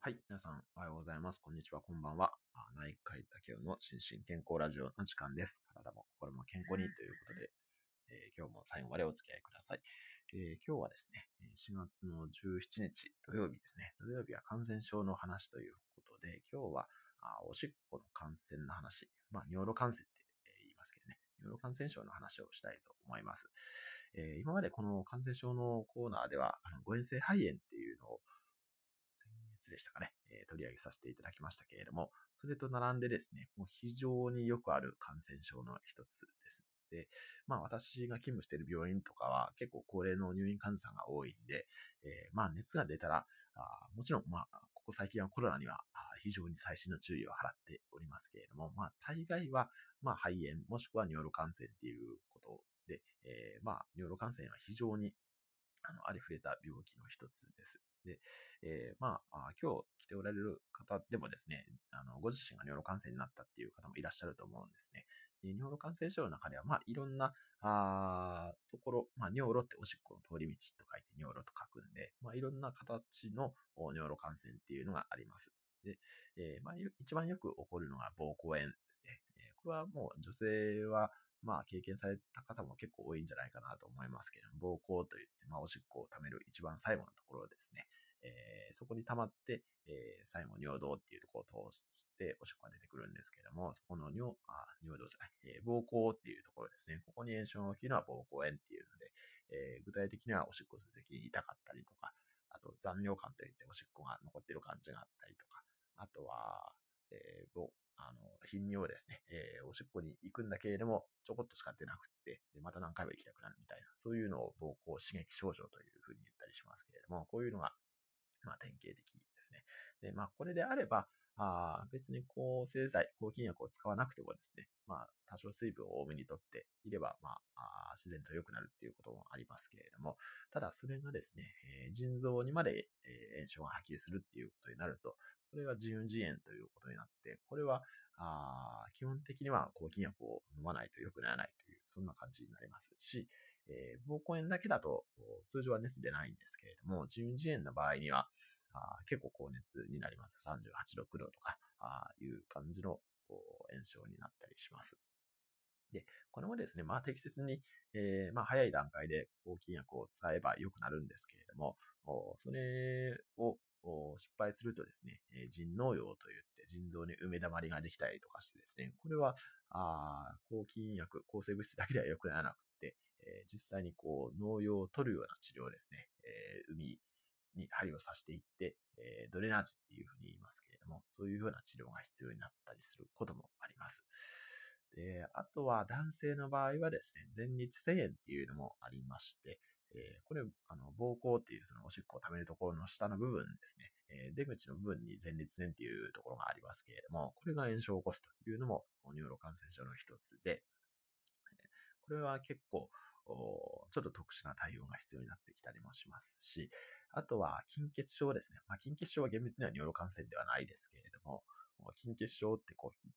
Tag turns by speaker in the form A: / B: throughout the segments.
A: はい。皆さん、おはようございます。こんにちは、こんばんは。あ内科医竹雄の心身健康ラジオの時間です。体も心も健康にということで、えー今日も最後までお付き合いください。えー今日はですね、えー4月の17日土曜日ですね。土曜日は感染症の話ということで、今日はあおしっこの感染の話、まあ、尿路感染ってえー言いますけどね、尿路感染症の話をしたいと思います。えー今までこの感染症のコーナーでは、あの誤嚥性肺炎っていうのをでしたかね、え取り上げさせていただきましたけれども、それと並んでですね、もう非常によくある感染症の一つです。で、まあ私が勤務している病院とかは結構高齢の入院患者さんが多いんで、えーまあ熱が出たら、あもちろんまあここ最近はコロナには非常に細心の注意を払っておりますけれども、まあ大概はまあ肺炎もしくは尿路感染っていうことで、えーまあ尿路感染は非常にあの、ありふれた病気の一つです。で、えーまあ、今日来ておられる方でもですね、あの、ご自身が尿路感染になったっていう方もいらっしゃると思うんですね。で尿路感染症の中では、まあ、いろんな、あところ、まあ、尿路っておしっこの通り道と書いて尿路と書くんで、まあ、いろんな形の尿路感染っていうのがあります。で、えーまあ、一番よく起こるのが膀胱炎ですね。えーこれはもう女性は、まあ、経験された方も結構多いんじゃないかなと思いますけれども、膀胱といって、まあ、おしっこを溜める一番最後のところですね。えーそこに溜まって、えー最後尿道っていうところを通しておしっこが出てくるんですけれども、そこの尿、あ、尿道じゃない、えー膀胱っていうところですね。ここに炎症が起きるのは膀胱炎っていうので、えー具体的にはおしっこするときに痛かったりとか、あと残尿感といっておしっこが残ってる感じがあったりとか、あとは、えー、ぼあの、頻尿ですね。えーおしっこに行くんだけれども、ちょこっとしか出なくって、でまた何回も行きたくなるみたいな、そういうのを膀胱刺激症状というふうに言ったりしますけれども、こういうのが、まあ、典型的ですね。で、まあ、これであれば、あ別に抗生剤、抗菌薬を使わなくてもですね、まあ、多少水分を多めにとっていれば、まあ、あ自然と良くなるっていうこともありますけれども、ただそれがですね、えー腎臓にまで、えー炎症が波及するっていうことになると、これは自由自炎ということになって、これは、あ基本的には抗菌薬を飲まないと良くならないという、そんな感じになりますし、えー膀胱炎だけだと、通常は熱出ないんですけれども、自由自炎の場合には、あ結構高熱になります。38度、9度とか、あいう感じの炎症になったりします。で、これもですね、まあ適切に、えーまあ早い段階で抗菌薬を使えば良くなるんですけれども、それを失敗するとですね、腎嚢瘍といって腎臓に埋め溜まりができたりとかしてですね、これはあ抗菌薬、抗生物質だけでは良くならなくて、えー実際にこう農用を取るような治療ですね、えー海に針を刺していって、えードレナージっていうふうに言いますけれども、そういうような治療が必要になったりすることもあります。で、あとは男性の場合はですね、前立腺炎っていうのもありまして、えーこれ、あの、膀胱っていうそのおしっこを溜めるところの下の部分ですね、えー出口の部分に前立腺っていうところがありますけれども、これが炎症を起こすというのも、尿路感染症の一つで、これは結構、ちょっと特殊な対応が必要になってきたりもしますし、あとは筋血症ですね。まあ、筋血症は厳密には尿路感染ではないですけれども、筋血症ってこう、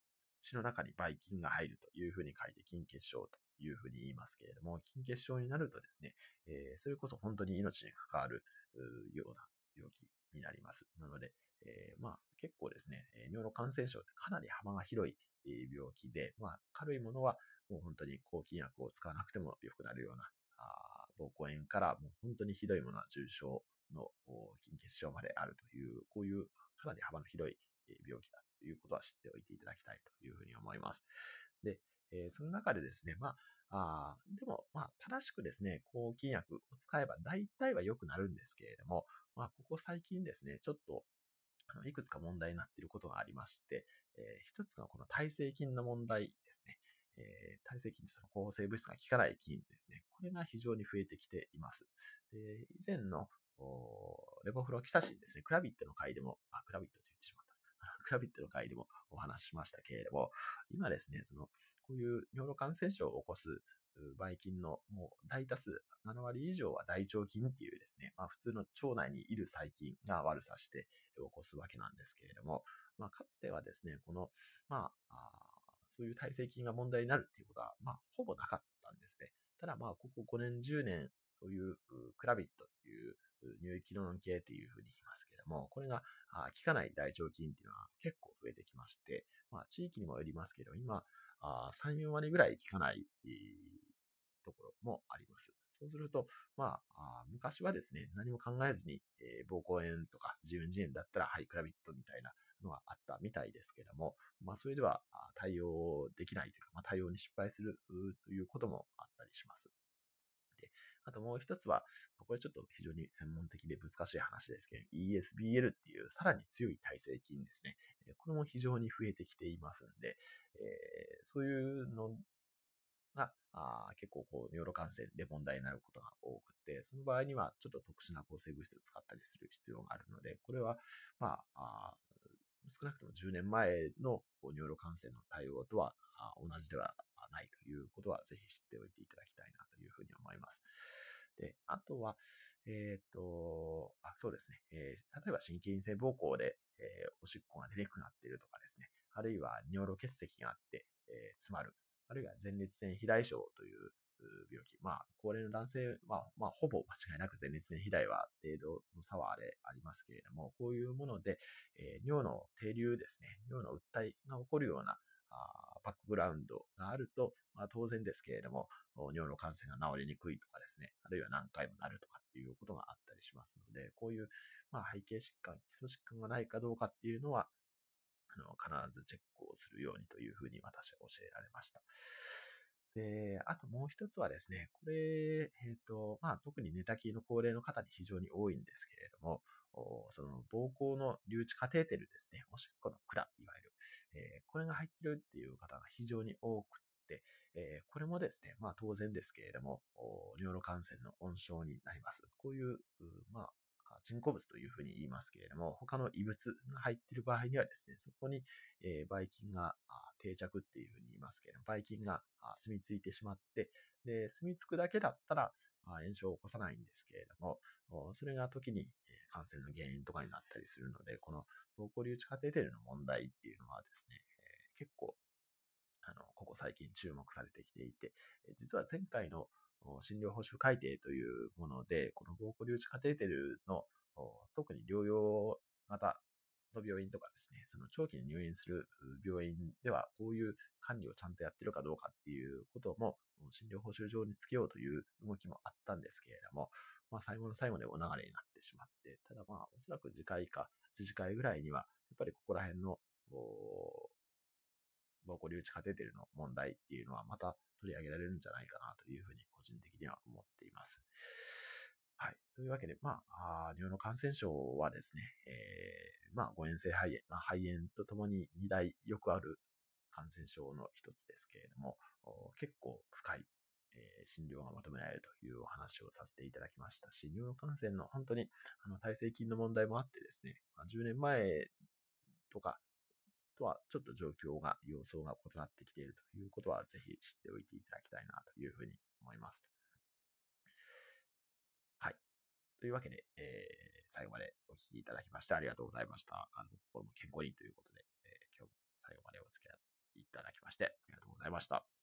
A: 血の中にばい菌が入るというふうに書いて筋血症というふうに言いますけれども、筋血症になるとですね、えーそれこそ本当に命に関わるような病気になります。なので、えーまあ結構ですね、尿路感染症ってかなり幅が広い病気で、まあ軽いものはもう本当に抗菌薬を使わなくても良くなるような、あ膀胱炎からもう本当にひどいものは重症のお筋血症まであるという、こういうかなり幅の広い病気だことは知っておいていただきたいというふうに思います。で、えーその中でですね、まあ、あでも、まあ、正しくですね、抗菌薬を使えば大体は良くなるんですけれども、まあ、ここ最近ですね、ちょっと、あのいくつか問題になっていることがありまして、えー一つがこの耐性菌の問題ですね。えー耐性菌その抗生物質が効かない菌ですね。これが非常に増えてきています。で以前のレボフロキサシンですね。クラビットの回でも、あ、クラビットと。クラビットの回でもお話ししましたけれども、今ですね、その、こういう尿路感染症を起こすばい菌のもう大多数、7割以上は大腸菌っていうですね、まあ普通の腸内にいる細菌が悪さして起こすわけなんですけれども、まあかつてはですね、この、まあ、そういう耐性菌が問題になるっていうことは、まあほぼなかったんですね。ただまあ、ここ5年、10年、そういうクラビットっていう乳液機能系っていうふうに言いますけども、これが効かない大腸菌っていうのは結構増えてきまして、まあ、地域にもよりますけど、今、3、4割ぐらい効かないところもあります。そうすると、まあ、昔はですね、何も考えずに、えー、膀胱炎とか自運自炎だったらハイクラビットみたいなのがあったみたいですけども、まあ、それでは対応できないというか、まあ、対応に失敗するということもりします。で、あともう一つは、これちょっと非常に専門的で難しい話ですけど、ESBL っていうさらに強い耐性菌ですね。これも非常に増えてきていますんで、えー、そういうのが、あ結構こう、尿路感染で問題になることが多くて、その場合にはちょっと特殊な抗生物質を使ったりする必要があるので、これは、まあ、あ少なくとも10年前の尿路感染の対応とは同じではないということは、ぜひ知っておいていただきたいなというふうに思います。で、あとは、えっ、ー、と、あ、そうですね、えー、例えば神経陰性膀胱で、えー、おしっこが出にくくなっているとかですね、あるいは尿路結石があって、え詰まる。あるいは前立腺肥大症という病気。まあ、高齢の男性は、まあ、ほぼ間違いなく前立腺肥大は程度の差はあれありますけれども、こういうもので、えー、尿の停留ですね、尿の訴えが起こるようなあバックグラウンドがあると、まあ、当然ですけれども、尿の感染が治りにくいとかですね、あるいは何回もなるとかっていうことがあったりしますので、こういう、まあ、背景疾患、基礎疾患がないかどうかっていうのは、あの、必ずチェックをするようにというふうに私は教えられました。で、あともう一つはですね、これ、えっ、ー、と、まあ、特に寝たきりの高齢の方に非常に多いんですけれども、その膀胱の留置カテーテルですね、おしっこの管、いわゆる、えー、これが入ってるっていう方が非常に多くて、えー、これもですね、まあ当然ですけれども、尿路感染の温床になります。こういう、まあ、人工物というふうに言いますけれども、他の異物が入っている場合にはですね、そこに、えばい菌が定着っていうふうに言いますけれども、ばい菌が住み着いてしまって、で、住み着くだけだったら、炎症を起こさないんですけれども、それが時に感染の原因とかになったりするので、この膀胱留置カテーテルの問題っていうのはですね、結構、あの、ここ最近注目されてきていて、実は前回の診療報酬改定というもので、この膀胱留置カテーテルの特に療養型の病院とかですね、その長期に入院する病院では、こういう管理をちゃんとやってるかどうかっていうことも、診療報酬上につけようという動きもあったんですけれども、まあ、最後の最後でお流れになってしまって、ただまあ、おそらく次回か、次回ぐらいには、やっぱりここら辺の、膀胱留置カテーテルの問題っていうのはまた取り上げられるんじゃないかなというふうに個人的には思っています。はい。というわけで、まあ、尿の感染症はですね、えー、まあ、誤嚥性肺炎、まあ、肺炎とともに2大よくある感染症の一つですけれども、結構深い、えー、診療が求められるというお話をさせていただきましたし、尿の感染の本当にあの耐性菌の問題もあってですね、ま、10年前とかとはちょっと状況が、様相が異なってきているということは、ぜひ知っておいていただきたいなというふうに思います。はい。というわけで、えー、最後までお聞きいただきましてありがとうございました。あの、心も健康にということで、えー、今日も最後までお付き合いいただきましてありがとうございました。